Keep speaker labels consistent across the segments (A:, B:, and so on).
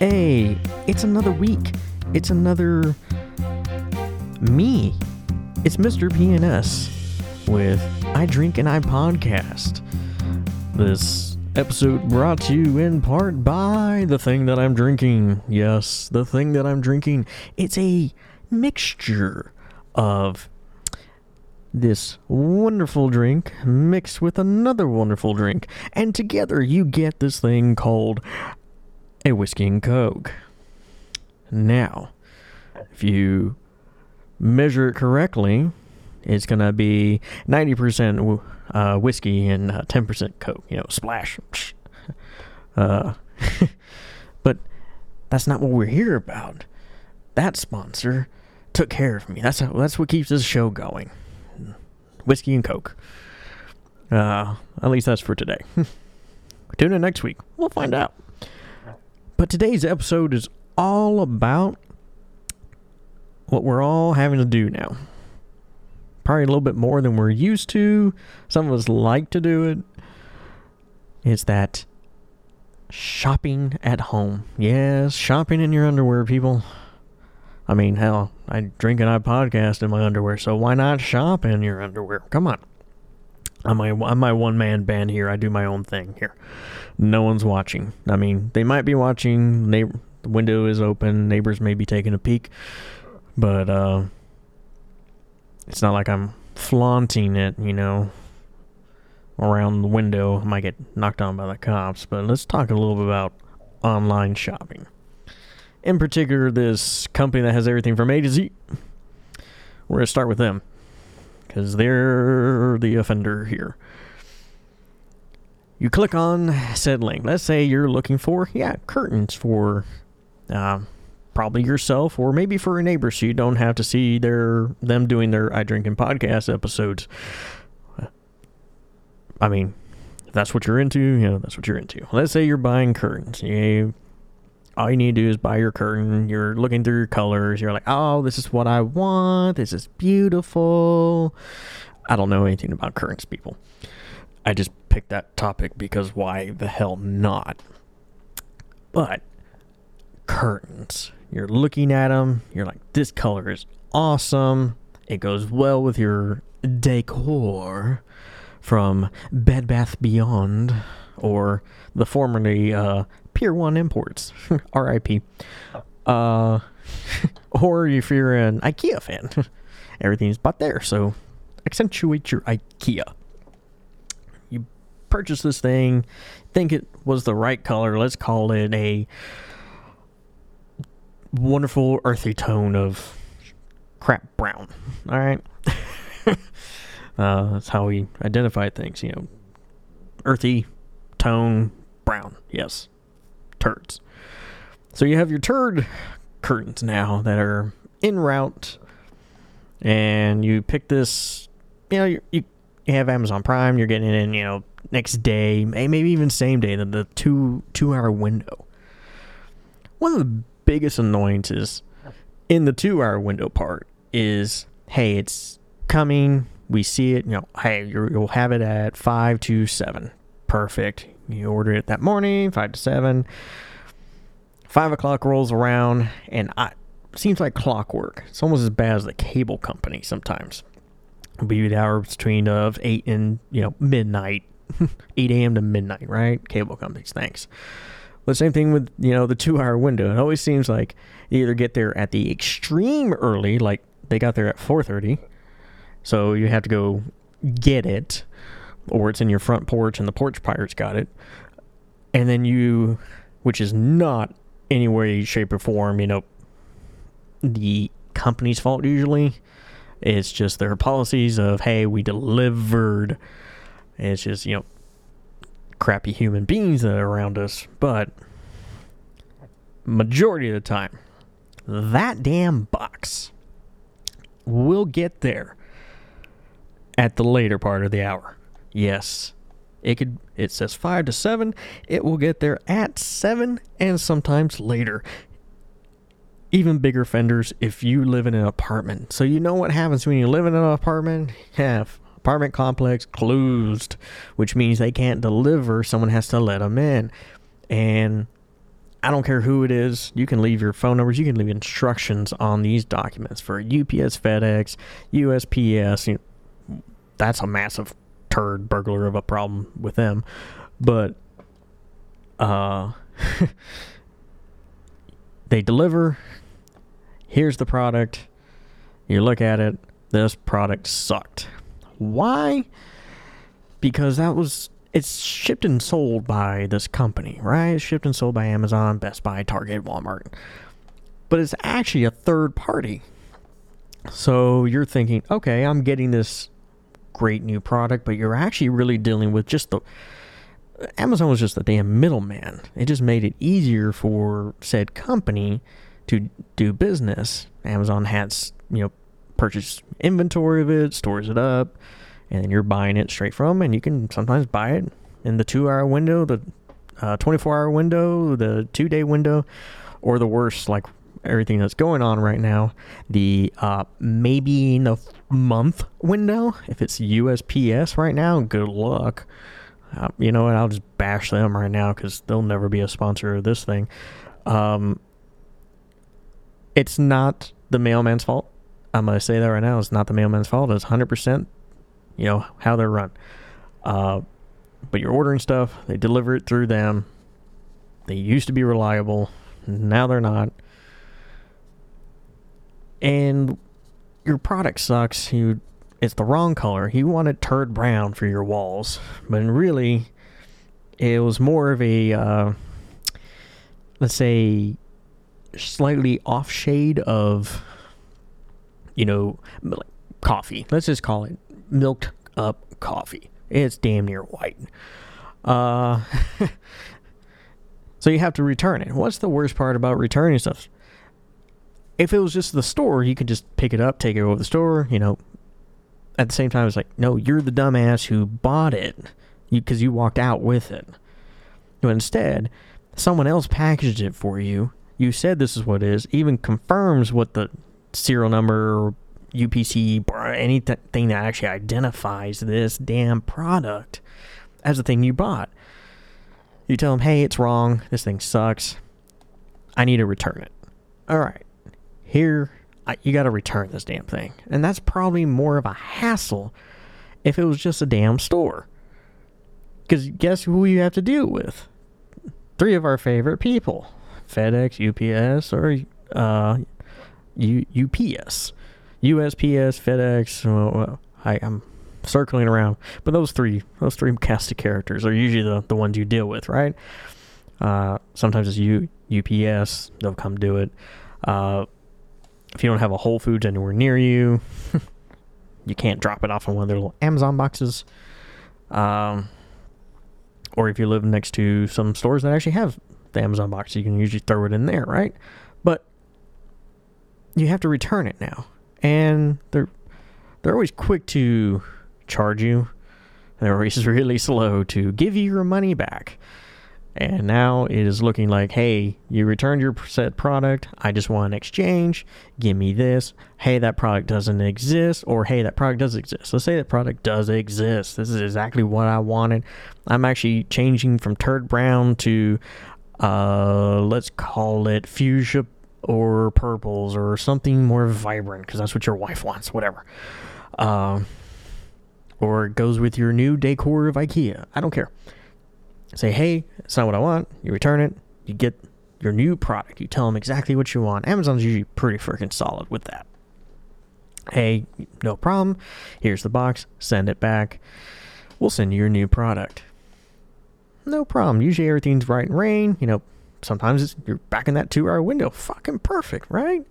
A: Hey, it's another week. It's another me. It's Mr. PNS with I Drink and I Podcast. This episode brought to you in part by the thing that I'm drinking. Yes, the thing that I'm drinking. It's a mixture of this wonderful drink mixed with another wonderful drink, and together you get this thing called a whiskey and coke. Now, if you measure it correctly, it's gonna be 90% uh, whiskey and uh, 10% coke. You know, splash. Uh, but that's not what we're here about. That sponsor took care of me. That's how, that's what keeps this show going. Whiskey and coke. Uh, at least that's for today. Tune in next week. We'll find out. But today's episode is all about what we're all having to do now. Probably a little bit more than we're used to. Some of us like to do it. it. Is that shopping at home? Yes, shopping in your underwear, people. I mean, hell, I drink and I podcast in my underwear, so why not shop in your underwear? Come on. I'm my, I'm my one man band here. I do my own thing here. No one's watching. I mean, they might be watching. Neighbor, the window is open. Neighbors may be taking a peek, but uh, it's not like I'm flaunting it. You know, around the window. I might get knocked on by the cops. But let's talk a little bit about online shopping. In particular, this company that has everything from A to Z. We're gonna start with them because they're the offender here. You click on said link. Let's say you're looking for, yeah, curtains for uh, probably yourself or maybe for a neighbor so you don't have to see their them doing their I Drink and Podcast episodes. I mean, if that's what you're into, you know, that's what you're into. Let's say you're buying curtains. You all you need to do is buy your curtain. You're looking through your colors. You're like, oh, this is what I want. This is beautiful. I don't know anything about curtains, people. I just picked that topic because why the hell not? But curtains, you're looking at them. You're like, this color is awesome. It goes well with your decor from Bed Bath Beyond or the formerly uh, Pier 1 Imports, RIP. Uh, or if you're an IKEA fan, everything's bought there, so accentuate your IKEA. You purchase this thing, think it was the right color, let's call it a wonderful earthy tone of crap brown. All right. uh, that's how we identify things, you know. Earthy tone brown. Yes turds. So you have your turd curtains now that are in route, and you pick this. You know, you, you have Amazon Prime. You're getting it in, you know, next day, maybe even same day. The, the two two hour window. One of the biggest annoyances in the two hour window part is, hey, it's coming. We see it. You know, hey, you'll have it at five to seven. Perfect. You order it that morning, five to seven. Five o'clock rolls around, and I seems like clockwork. It's almost as bad as the cable company sometimes. It'll be the hour between of eight and you know midnight, eight a.m. to midnight, right? Cable companies, thanks. The same thing with you know the two-hour window. It always seems like you either get there at the extreme early, like they got there at four thirty, so you have to go get it or it's in your front porch and the porch pirates got it. And then you, which is not any way, shape, or form, you know, the company's fault usually. It's just their policies of, hey, we delivered. It's just, you know, crappy human beings that are around us. But majority of the time, that damn box will get there at the later part of the hour. Yes. It could it says 5 to 7. It will get there at 7 and sometimes later. Even bigger fenders if you live in an apartment. So you know what happens when you live in an apartment? Yeah, apartment complex closed, which means they can't deliver. Someone has to let them in. And I don't care who it is. You can leave your phone numbers. You can leave instructions on these documents for UPS, FedEx, USPS. You know, that's a massive turd burglar of a problem with them. But uh, they deliver. Here's the product. You look at it. This product sucked. Why? Because that was it's shipped and sold by this company, right? It's shipped and sold by Amazon, Best Buy, Target, Walmart. But it's actually a third party. So you're thinking, okay, I'm getting this great new product, but you're actually really dealing with just the Amazon was just a damn middleman. It just made it easier for said company to do business. Amazon has, you know, purchase inventory of it, stores it up, and then you're buying it straight from, and you can sometimes buy it in the two hour window, the uh, 24 hour window, the two day window, or the worst, like everything that's going on right now, the uh, maybe in a month window. If it's USPS right now, good luck. Uh, you know what? I'll just bash them right now because they'll never be a sponsor of this thing. Um, it's not the mailman's fault. I'm going to say that right now. It's not the mailman's fault. It's 100% you know how they're run. Uh, but you're ordering stuff, they deliver it through them. They used to be reliable, now they're not. And your product sucks. You it's the wrong color. You wanted turd brown for your walls, but really, it was more of a uh, let's say slightly off shade of you know coffee. Let's just call it milked up coffee. It's damn near white. Uh, so you have to return it. What's the worst part about returning stuff? If it was just the store, you could just pick it up, take it over the store. You know, at the same time, it's like, no, you're the dumbass who bought it because you, you walked out with it. But instead, someone else packaged it for you. You said this is what it is, even confirms what the serial number UPC, anything that actually identifies this damn product as the thing you bought. You tell them, hey, it's wrong. This thing sucks. I need to return it. All right. Here, I, you got to return this damn thing. And that's probably more of a hassle if it was just a damn store. Because guess who you have to deal with? Three of our favorite people FedEx, UPS, or uh, U- UPS. USPS, FedEx. Well, I, am circling around, but those three, those three cast of characters are usually the, the ones you deal with, right? Uh, sometimes it's U, UPS, they'll come do it. Uh, if you don't have a Whole Foods anywhere near you, you can't drop it off in one of their little Amazon boxes. Um, or if you live next to some stores that actually have the Amazon box, you can usually throw it in there, right? But you have to return it now and they're they're always quick to charge you. They're always really slow to give you your money back. And now it is looking like, hey, you returned your set product. I just want an exchange. Give me this. Hey, that product doesn't exist. Or hey, that product does exist. Let's say that product does exist. This is exactly what I wanted. I'm actually changing from turd brown to, uh, let's call it fuchsia or purples or something more vibrant because that's what your wife wants, whatever. Uh, or it goes with your new decor of IKEA. I don't care. Say, hey, it's not what I want. You return it. You get your new product. You tell them exactly what you want. Amazon's usually pretty freaking solid with that. Hey, no problem. Here's the box. Send it back. We'll send you your new product. No problem. Usually everything's right in rain. You know, sometimes you're back in that two hour window. Fucking perfect, right?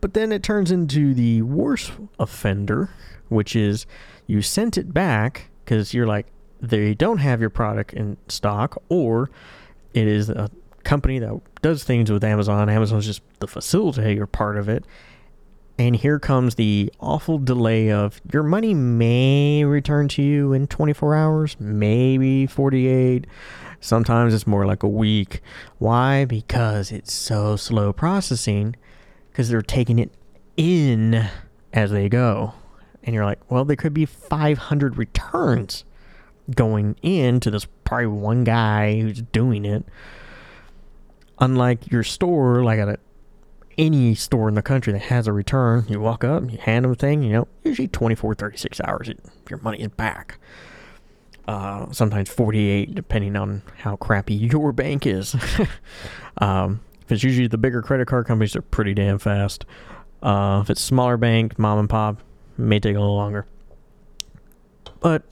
A: But then it turns into the worst offender, which is you sent it back because you're like, they don't have your product in stock, or it is a company that does things with Amazon. Amazon's just the facilitator part of it. And here comes the awful delay of your money may return to you in 24 hours, maybe 48. Sometimes it's more like a week. Why? Because it's so slow processing because they're taking it in as they go. And you're like, well, there could be 500 returns going in to this probably one guy who's doing it. Unlike your store, like at a, any store in the country that has a return, you walk up, you hand them a thing, you know, usually 24, 36 hours, your money is back. Uh, sometimes 48, depending on how crappy your bank is. um, if it's usually the bigger credit card companies, they're pretty damn fast. Uh, if it's smaller bank, mom and pop, may take a little longer. But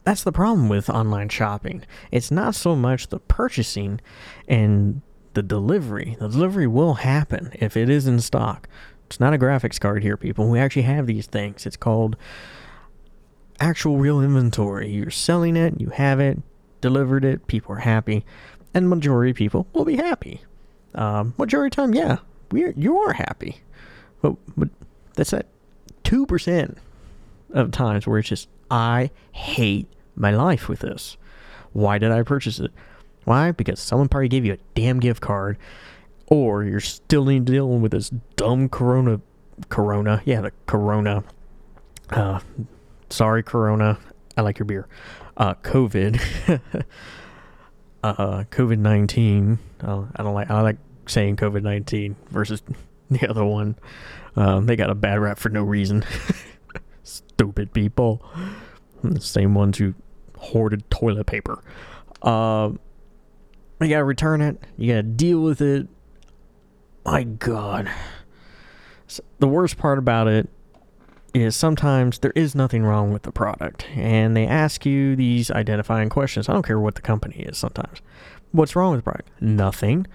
A: that's the problem with online shopping. It's not so much the purchasing and the delivery. The delivery will happen if it is in stock. It's not a graphics card here, people. We actually have these things. It's called actual real inventory. You're selling it, you have it, delivered it, people are happy, and majority of people will be happy. Um, majority of time, yeah, we you are happy, but but that's that two percent of times where it's just I hate my life with this. Why did I purchase it? Why? Because someone probably gave you a damn gift card, or you're still dealing with this dumb Corona, Corona, yeah, the Corona. Uh, sorry, Corona. I like your beer. Uh, COVID. uh, COVID nineteen. Uh, I don't like. I like saying COVID nineteen versus the other one. Um, they got a bad rap for no reason. Stupid people. The same ones who hoarded toilet paper. Uh, you gotta return it. You gotta deal with it. My God. The worst part about it is sometimes there is nothing wrong with the product, and they ask you these identifying questions. I don't care what the company is. Sometimes, what's wrong with the product? Nothing.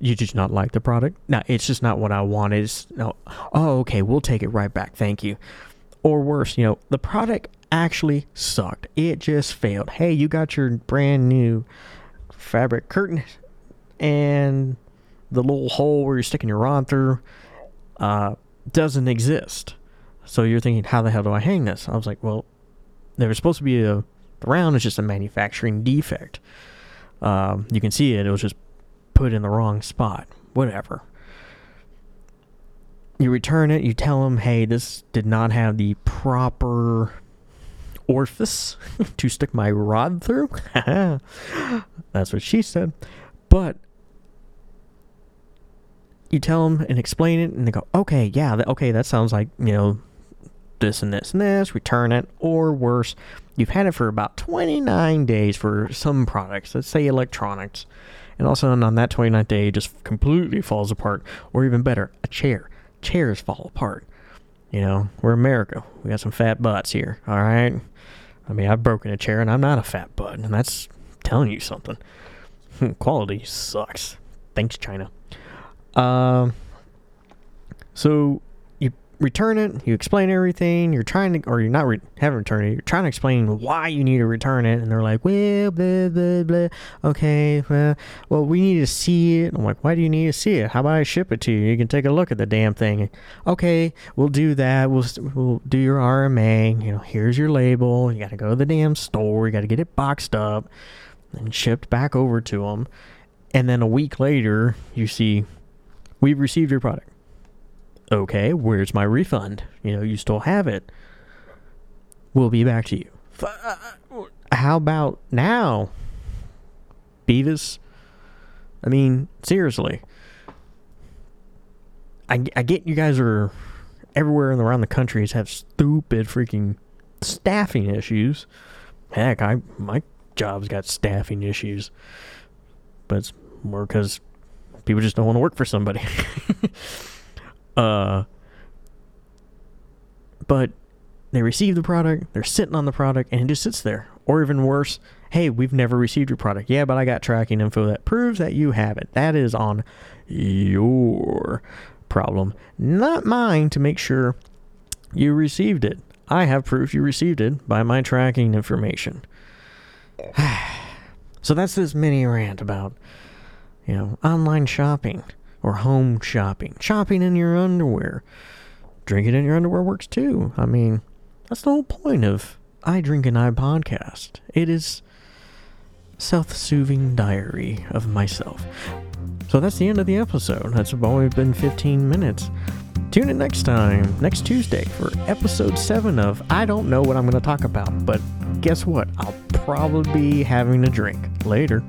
A: You just not like the product? No, it's just not what I wanted. It's, no. Oh, okay. We'll take it right back. Thank you. Or worse, you know, the product actually sucked. It just failed. Hey, you got your brand new fabric curtain and the little hole where you're sticking your rod through uh, doesn't exist. So you're thinking, how the hell do I hang this? I was like, well, there was supposed to be a round is just a manufacturing defect. Um, you can see it; it was just put in the wrong spot. Whatever. You return it. You tell them, hey, this did not have the proper orifice to stick my rod through. That's what she said. But you tell them and explain it, and they go, okay, yeah, th- okay, that sounds like, you know, this and this and this, return it, or worse, you've had it for about 29 days for some products, let's say electronics, and all of a sudden on that 29th day, it just completely falls apart, or even better, a chair. Chairs fall apart. You know, we're America. We got some fat butts here, all right? I mean, I've broken a chair and I'm not a fat butt, and that's telling you something. Quality sucks. Thanks, China. Um, so return it, you explain everything, you're trying to, or you're not re- haven't returned it, you're trying to explain why you need to return it, and they're like, well, blah, blah, blah, okay, well, well, we need to see it. I'm like, why do you need to see it? How about I ship it to you? You can take a look at the damn thing. Okay, we'll do that. We'll, we'll do your RMA. You know, here's your label. You got to go to the damn store. You got to get it boxed up and shipped back over to them. And then a week later, you see, we've received your product okay, where's my refund? You know, you still have it. We'll be back to you. How about now? Beavis? I mean, seriously. I, I get you guys are everywhere and around the country have stupid freaking staffing issues. Heck, I my job's got staffing issues. But it's more because people just don't want to work for somebody. Uh, but they receive the product, they're sitting on the product, and it just sits there. Or even worse, hey, we've never received your product. Yeah, but I got tracking info that proves that you have it. That is on your problem, not mine to make sure you received it. I have proof you received it by my tracking information. so that's this mini rant about, you know, online shopping or home shopping. Shopping in your underwear. Drinking in your underwear works too. I mean, that's the whole point of I Drink and I podcast. It is self-soothing diary of myself. So that's the end of the episode. That's only been 15 minutes. Tune in next time, next Tuesday, for episode 7 of I don't know what I'm going to talk about, but guess what? I'll probably be having a drink. Later.